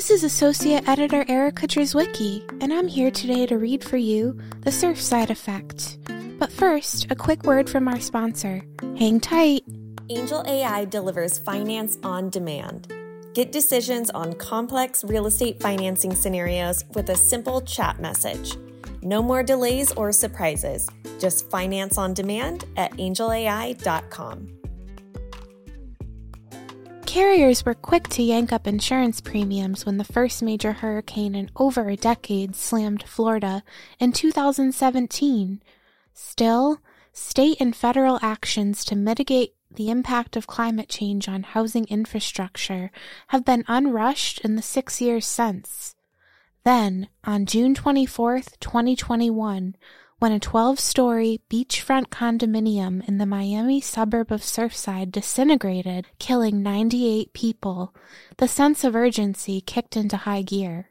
This is Associate Editor Erica Drzewiecki, and I'm here today to read for you The Surfside Effect. But first, a quick word from our sponsor. Hang tight. Angel AI delivers finance on demand. Get decisions on complex real estate financing scenarios with a simple chat message. No more delays or surprises. Just finance on demand at angelai.com. Carriers were quick to yank up insurance premiums when the first major hurricane in over a decade slammed Florida in 2017. Still, state and federal actions to mitigate the impact of climate change on housing infrastructure have been unrushed in the six years since. Then, on June 24, 2021, when a 12 story beachfront condominium in the Miami suburb of Surfside disintegrated, killing 98 people, the sense of urgency kicked into high gear.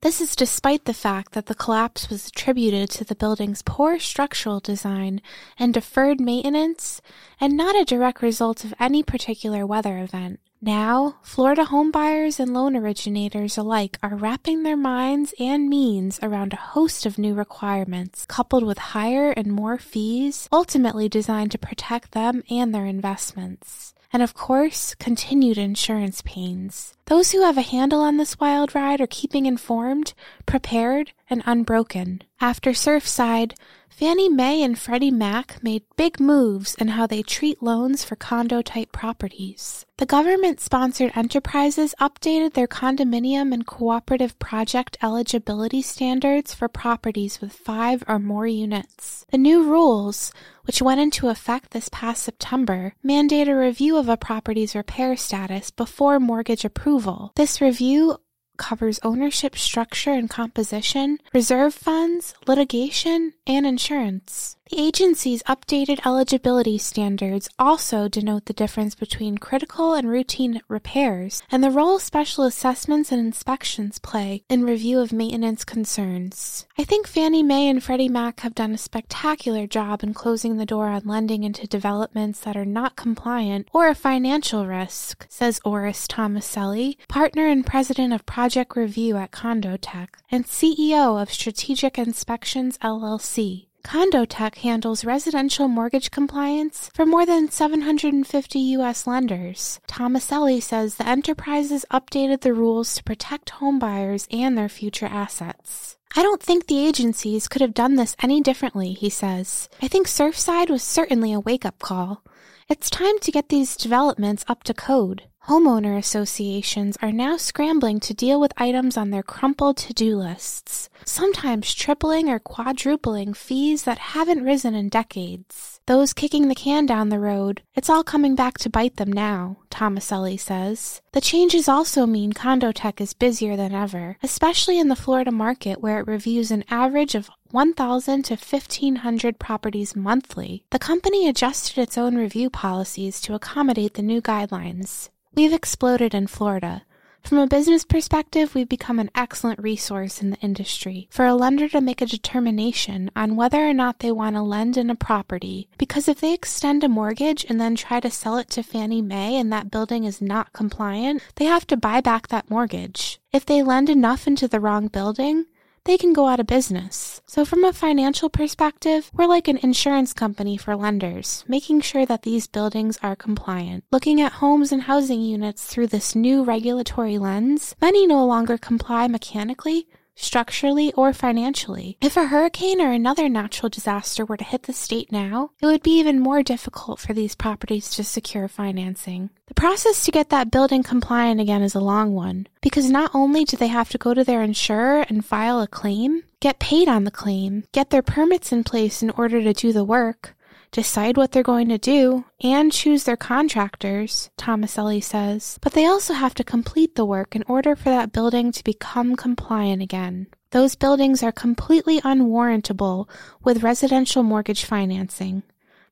This is despite the fact that the collapse was attributed to the building's poor structural design and deferred maintenance, and not a direct result of any particular weather event. Now, Florida homebuyers and loan originators alike are wrapping their minds and means around a host of new requirements, coupled with higher and more fees, ultimately designed to protect them and their investments. And of course, continued insurance pains. Those who have a handle on this wild ride are keeping informed, prepared, and unbroken. After Surfside, Fannie Mae and Freddie Mac made big moves in how they treat loans for condo type properties. The government sponsored enterprises updated their condominium and cooperative project eligibility standards for properties with five or more units. The new rules, which went into effect this past September, mandate a review of a property's repair status before mortgage approval. This review covers ownership structure and composition, reserve funds, litigation, and insurance. The agency's updated eligibility standards also denote the difference between critical and routine repairs and the role special assessments and inspections play in review of maintenance concerns. I think Fannie Mae and Freddie Mac have done a spectacular job in closing the door on lending into developments that are not compliant or a financial risk, says Orest Tomaselli, partner and president of Review at CondoTech and CEO of Strategic Inspections LLC. CondoTech handles residential mortgage compliance for more than 750 U.S. lenders. Tomaselli says the enterprises updated the rules to protect homebuyers and their future assets. I don't think the agencies could have done this any differently, he says. I think Surfside was certainly a wake up call. It's time to get these developments up to code. Homeowner associations are now scrambling to deal with items on their crumpled to do lists, sometimes tripling or quadrupling fees that haven't risen in decades. Those kicking the can down the road, it's all coming back to bite them now, Tomaselli says. The changes also mean CondoTech is busier than ever, especially in the Florida market where it reviews an average of 1,000 to 1,500 properties monthly. The company adjusted its own review policies to accommodate the new guidelines. We've exploded in Florida. From a business perspective, we've become an excellent resource in the industry for a lender to make a determination on whether or not they want to lend in a property. Because if they extend a mortgage and then try to sell it to Fannie Mae and that building is not compliant, they have to buy back that mortgage. If they lend enough into the wrong building, they can go out of business. So, from a financial perspective, we're like an insurance company for lenders, making sure that these buildings are compliant. Looking at homes and housing units through this new regulatory lens, many no longer comply mechanically, structurally, or financially. If a hurricane or another natural disaster were to hit the state now, it would be even more difficult for these properties to secure financing. The process to get that building compliant again is a long one, because not only do they have to go to their insurer and file a claim, get paid on the claim, get their permits in place in order to do the work, decide what they're going to do, and choose their contractors, Tomaselli says, but they also have to complete the work in order for that building to become compliant again. Those buildings are completely unwarrantable with residential mortgage financing.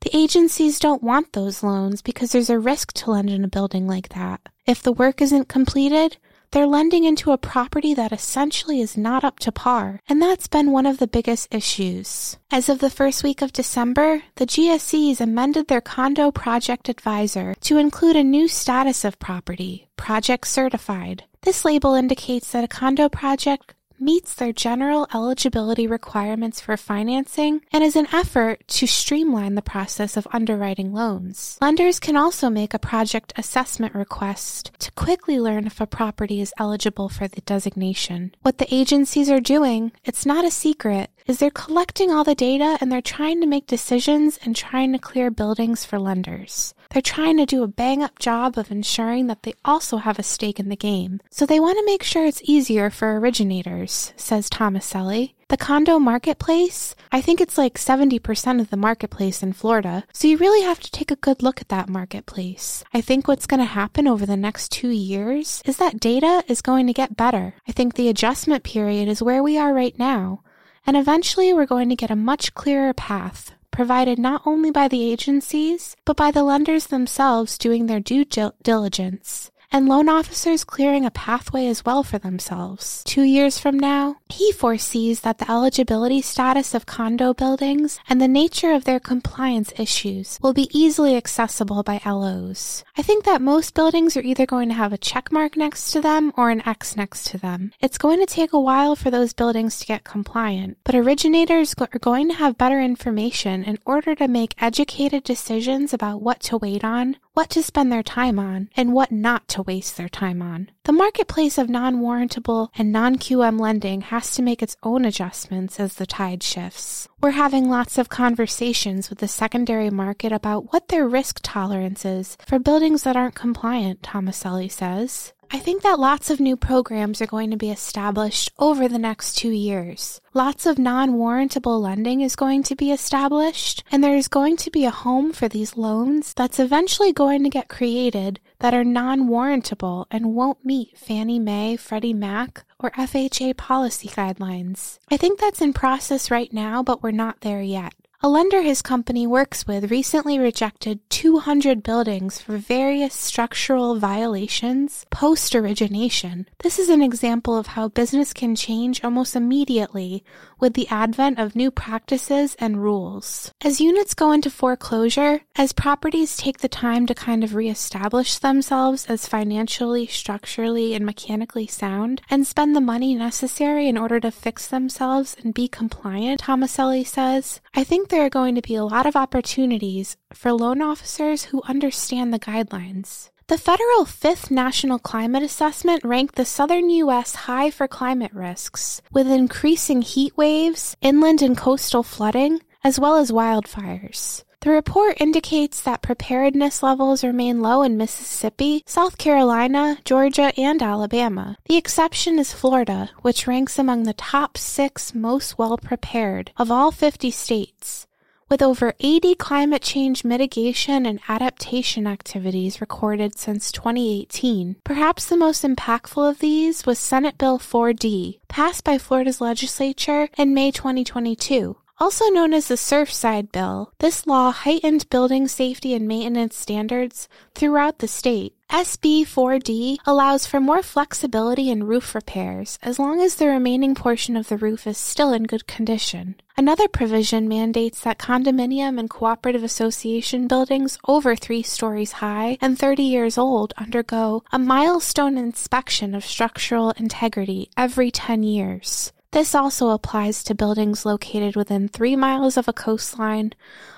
The agencies don't want those loans because there's a risk to lend in a building like that. If the work isn't completed, they're lending into a property that essentially is not up to par, and that's been one of the biggest issues. As of the first week of December, the GSEs amended their condo project advisor to include a new status of property, project certified. This label indicates that a condo project meets their general eligibility requirements for financing and is an effort to streamline the process of underwriting loans. Lenders can also make a project assessment request to quickly learn if a property is eligible for the designation. What the agencies are doing, it's not a secret, is they're collecting all the data and they're trying to make decisions and trying to clear buildings for lenders. They're trying to do a bang up job of ensuring that they also have a stake in the game. So they want to make sure it's easier for originators, says Tomaselli. The condo marketplace, I think it's like 70% of the marketplace in Florida. So you really have to take a good look at that marketplace. I think what's going to happen over the next two years is that data is going to get better. I think the adjustment period is where we are right now. And eventually we're going to get a much clearer path provided not only by the agencies, but by the lenders themselves doing their due diligence and loan officers clearing a pathway as well for themselves. Two years from now, he foresees that the eligibility status of condo buildings and the nature of their compliance issues will be easily accessible by LOs. I think that most buildings are either going to have a check mark next to them or an X next to them. It's going to take a while for those buildings to get compliant, but originators are going to have better information in order to make educated decisions about what to wait on, what to spend their time on, and what not to waste their time on. The marketplace of non warrantable and non QM lending has to make its own adjustments as the tide shifts. We're having lots of conversations with the secondary market about what their risk tolerance is for buildings that aren't compliant, Tomaselli says. I think that lots of new programs are going to be established over the next two years. Lots of non warrantable lending is going to be established, and there is going to be a home for these loans that's eventually going to get created that are non warrantable and won't meet Fannie Mae, Freddie Mac, or FHA policy guidelines. I think that's in process right now, but we're not there yet. A lender his company works with recently rejected 200 buildings for various structural violations post origination. This is an example of how business can change almost immediately with the advent of new practices and rules. As units go into foreclosure, as properties take the time to kind of reestablish themselves as financially, structurally, and mechanically sound, and spend the money necessary in order to fix themselves and be compliant, Tomaselli says, I think there are going to be a lot of opportunities for loan officers who understand the guidelines. The federal Fifth National Climate Assessment ranked the southern U.S. high for climate risks, with increasing heat waves, inland and coastal flooding, as well as wildfires. The report indicates that preparedness levels remain low in Mississippi, South Carolina, Georgia, and Alabama. The exception is Florida, which ranks among the top six most well prepared of all 50 states with over 80 climate change mitigation and adaptation activities recorded since 2018. Perhaps the most impactful of these was Senate Bill 4D, passed by Florida's legislature in May 2022. Also known as the Surfside Bill, this law heightened building safety and maintenance standards throughout the state. SB 4D allows for more flexibility in roof repairs as long as the remaining portion of the roof is still in good condition. Another provision mandates that condominium and cooperative association buildings over three stories high and 30 years old undergo a milestone inspection of structural integrity every 10 years. This also applies to buildings located within three miles of a coastline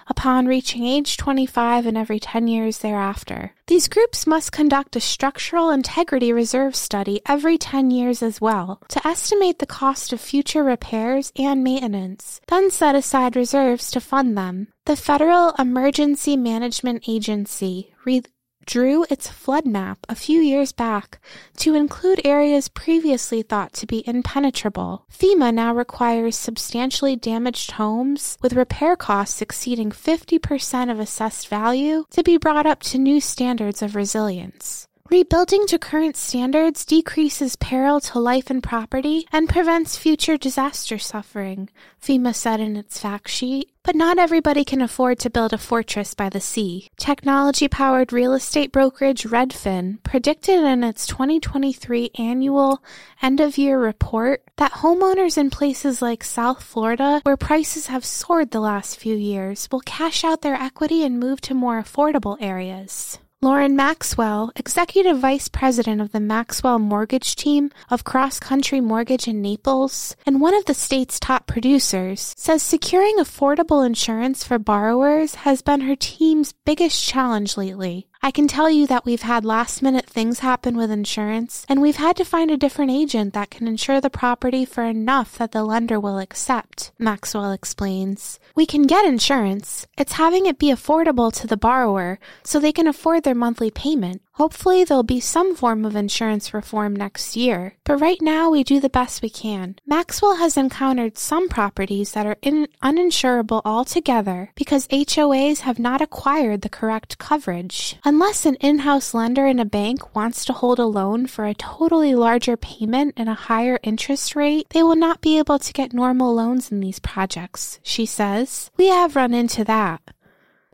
upon reaching age 25 and every 10 years thereafter. These groups must conduct a structural integrity reserve study every 10 years as well to estimate the cost of future repairs and maintenance, then set aside reserves to fund them. The Federal Emergency Management Agency re- drew its flood map a few years back to include areas previously thought to be impenetrable. FEMA now requires substantially damaged homes with repair costs exceeding 50% of assessed value to be brought up to new standards of resilience. Rebuilding to current standards decreases peril to life and property and prevents future disaster suffering, FEMA said in its fact sheet. But not everybody can afford to build a fortress by the sea. Technology powered real estate brokerage Redfin predicted in its 2023 annual end of year report that homeowners in places like South Florida, where prices have soared the last few years, will cash out their equity and move to more affordable areas. Lauren Maxwell, Executive Vice President of the Maxwell Mortgage Team of Cross Country Mortgage in Naples and one of the state's top producers, says securing affordable insurance for borrowers has been her team's biggest challenge lately. I can tell you that we've had last minute things happen with insurance, and we've had to find a different agent that can insure the property for enough that the lender will accept, Maxwell explains. We can get insurance. It's having it be affordable to the borrower so they can afford their monthly payment. Hopefully, there'll be some form of insurance reform next year, but right now we do the best we can. Maxwell has encountered some properties that are in uninsurable altogether because HOAs have not acquired the correct coverage. Unless an in house lender in a bank wants to hold a loan for a totally larger payment and a higher interest rate, they will not be able to get normal loans in these projects, she says. We have run into that.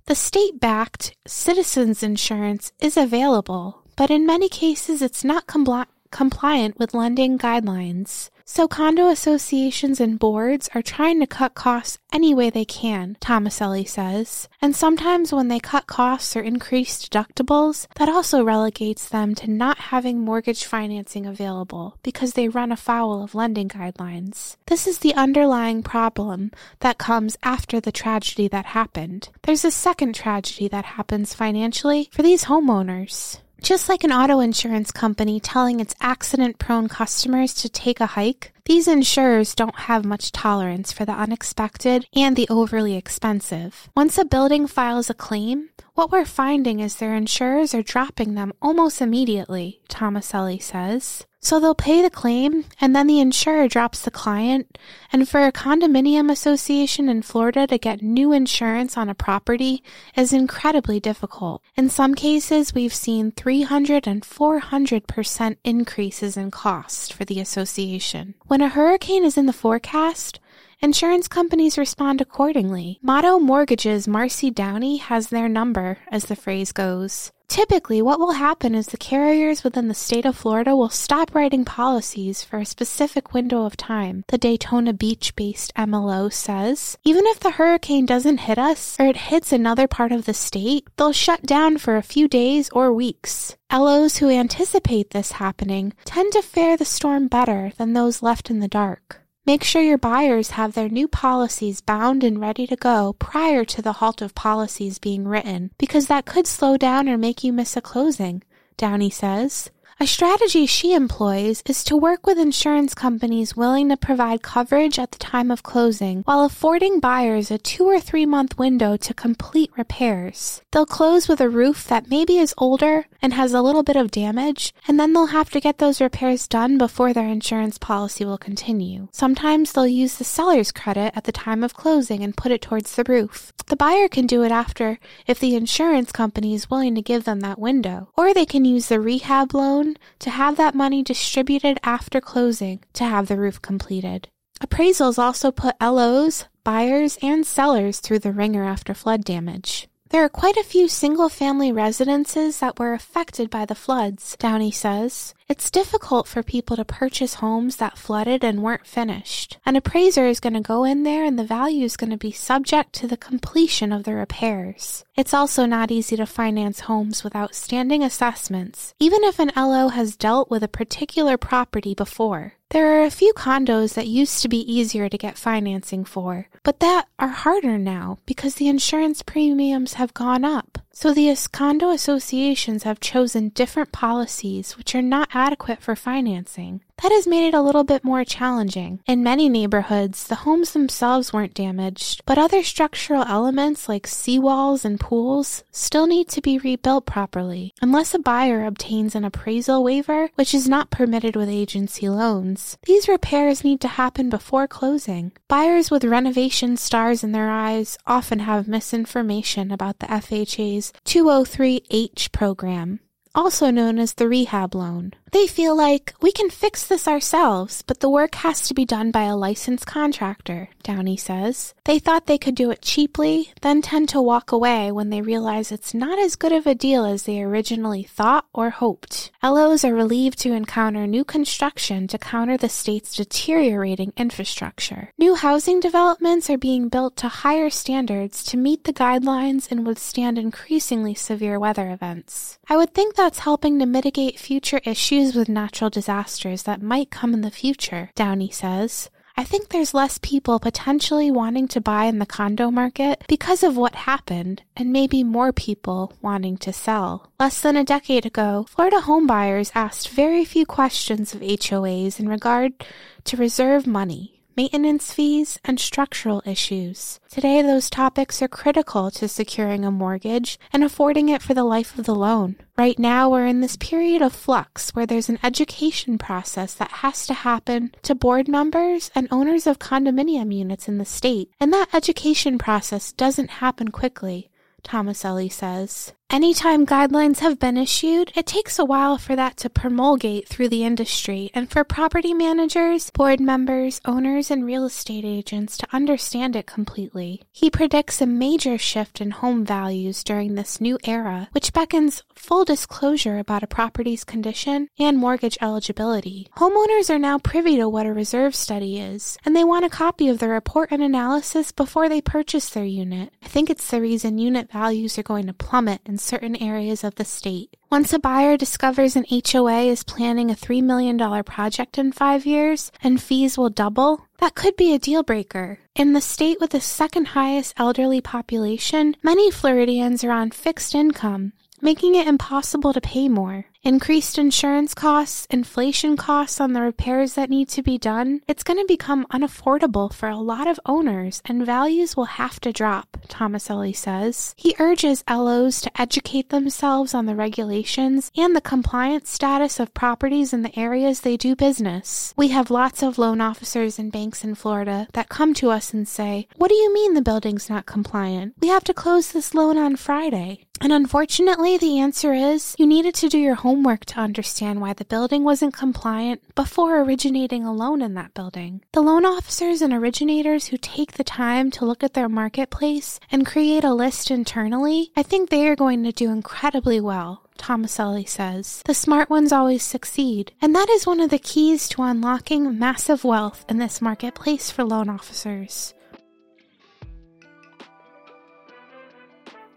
The state backed citizens insurance is available, but in many cases it's not compli- compliant with lending guidelines. So condo associations and boards are trying to cut costs any way they can, Tomaselli says. And sometimes when they cut costs or increase deductibles, that also relegates them to not having mortgage financing available because they run afoul of lending guidelines. This is the underlying problem that comes after the tragedy that happened. There's a second tragedy that happens financially for these homeowners. Just like an auto insurance company telling its accident prone customers to take a hike, these insurers don't have much tolerance for the unexpected and the overly expensive. Once a building files a claim, what we're finding is their insurers are dropping them almost immediately, Tomaselli says. So they'll pay the claim and then the insurer drops the client. And for a condominium association in Florida to get new insurance on a property is incredibly difficult. In some cases, we've seen 300 and 400% increases in cost for the association. When a hurricane is in the forecast, Insurance companies respond accordingly. Motto Mortgage's Marcy Downey has their number, as the phrase goes. Typically, what will happen is the carriers within the state of Florida will stop writing policies for a specific window of time, the Daytona Beach based MLO says. Even if the hurricane doesn't hit us or it hits another part of the state, they'll shut down for a few days or weeks. LOs who anticipate this happening tend to fare the storm better than those left in the dark. Make sure your buyers have their new policies bound and ready to go prior to the halt of policies being written, because that could slow down or make you miss a closing, Downey says. A strategy she employs is to work with insurance companies willing to provide coverage at the time of closing while affording buyers a two or three month window to complete repairs. They'll close with a roof that maybe is older and has a little bit of damage, and then they'll have to get those repairs done before their insurance policy will continue. Sometimes they'll use the seller's credit at the time of closing and put it towards the roof. The buyer can do it after if the insurance company is willing to give them that window, or they can use the rehab loan to have that money distributed after closing to have the roof completed. Appraisals also put LOs, buyers, and sellers through the ringer after flood damage. There are quite a few single family residences that were affected by the floods, Downey says. It's difficult for people to purchase homes that flooded and weren't finished. An appraiser is going to go in there and the value is going to be subject to the completion of the repairs. It's also not easy to finance homes with outstanding assessments, even if an LO has dealt with a particular property before. There are a few condos that used to be easier to get financing for, but that are harder now because the insurance premiums have gone up. So the condo associations have chosen different policies which are not adequate for financing. That has made it a little bit more challenging. In many neighborhoods, the homes themselves weren't damaged, but other structural elements like seawalls and pools still need to be rebuilt properly. Unless a buyer obtains an appraisal waiver, which is not permitted with agency loans, these repairs need to happen before closing. Buyers with renovation stars in their eyes often have misinformation about the FHA's 203H program also known as the rehab loan. They feel like we can fix this ourselves, but the work has to be done by a licensed contractor, Downey says. They thought they could do it cheaply, then tend to walk away when they realize it's not as good of a deal as they originally thought or hoped. LOs are relieved to encounter new construction to counter the state's deteriorating infrastructure. New housing developments are being built to higher standards to meet the guidelines and withstand increasingly severe weather events. I would think that's helping to mitigate future issues with natural disasters that might come in the future, Downey says. I think there's less people potentially wanting to buy in the condo market because of what happened, and maybe more people wanting to sell. Less than a decade ago, Florida homebuyers asked very few questions of HOAs in regard to reserve money maintenance fees, and structural issues. Today, those topics are critical to securing a mortgage and affording it for the life of the loan. Right now, we're in this period of flux where there's an education process that has to happen to board members and owners of condominium units in the state, and that education process doesn't happen quickly. Tomaselli says. Anytime guidelines have been issued, it takes a while for that to promulgate through the industry and for property managers, board members, owners, and real estate agents to understand it completely. He predicts a major shift in home values during this new era, which beckons full disclosure about a property's condition and mortgage eligibility. Homeowners are now privy to what a reserve study is, and they want a copy of the report and analysis before they purchase their unit. I think it's the reason unit values are going to plummet in certain areas of the state. Once a buyer discovers an HOA is planning a $3 million project in five years and fees will double, that could be a deal breaker. In the state with the second highest elderly population, many Floridians are on fixed income, making it impossible to pay more increased insurance costs, inflation costs on the repairs that need to be done, it's going to become unaffordable for a lot of owners and values will have to drop, Tomaselli says. He urges LOs to educate themselves on the regulations and the compliance status of properties in the areas they do business. We have lots of loan officers and banks in Florida that come to us and say, What do you mean the building's not compliant? We have to close this loan on Friday. And unfortunately, the answer is you needed to do your homework to understand why the building wasn't compliant before originating a loan in that building. The loan officers and originators who take the time to look at their marketplace and create a list internally, I think they are going to do incredibly well. Tomaselli says. The smart ones always succeed, and that is one of the keys to unlocking massive wealth in this marketplace for loan officers.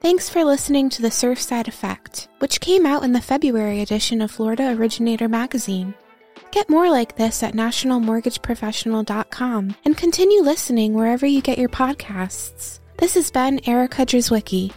Thanks for listening to The Surfside Effect, which came out in the February edition of Florida Originator magazine. Get more like this at nationalmortgageprofessional.com and continue listening wherever you get your podcasts. This has been Erica Drzewiecki.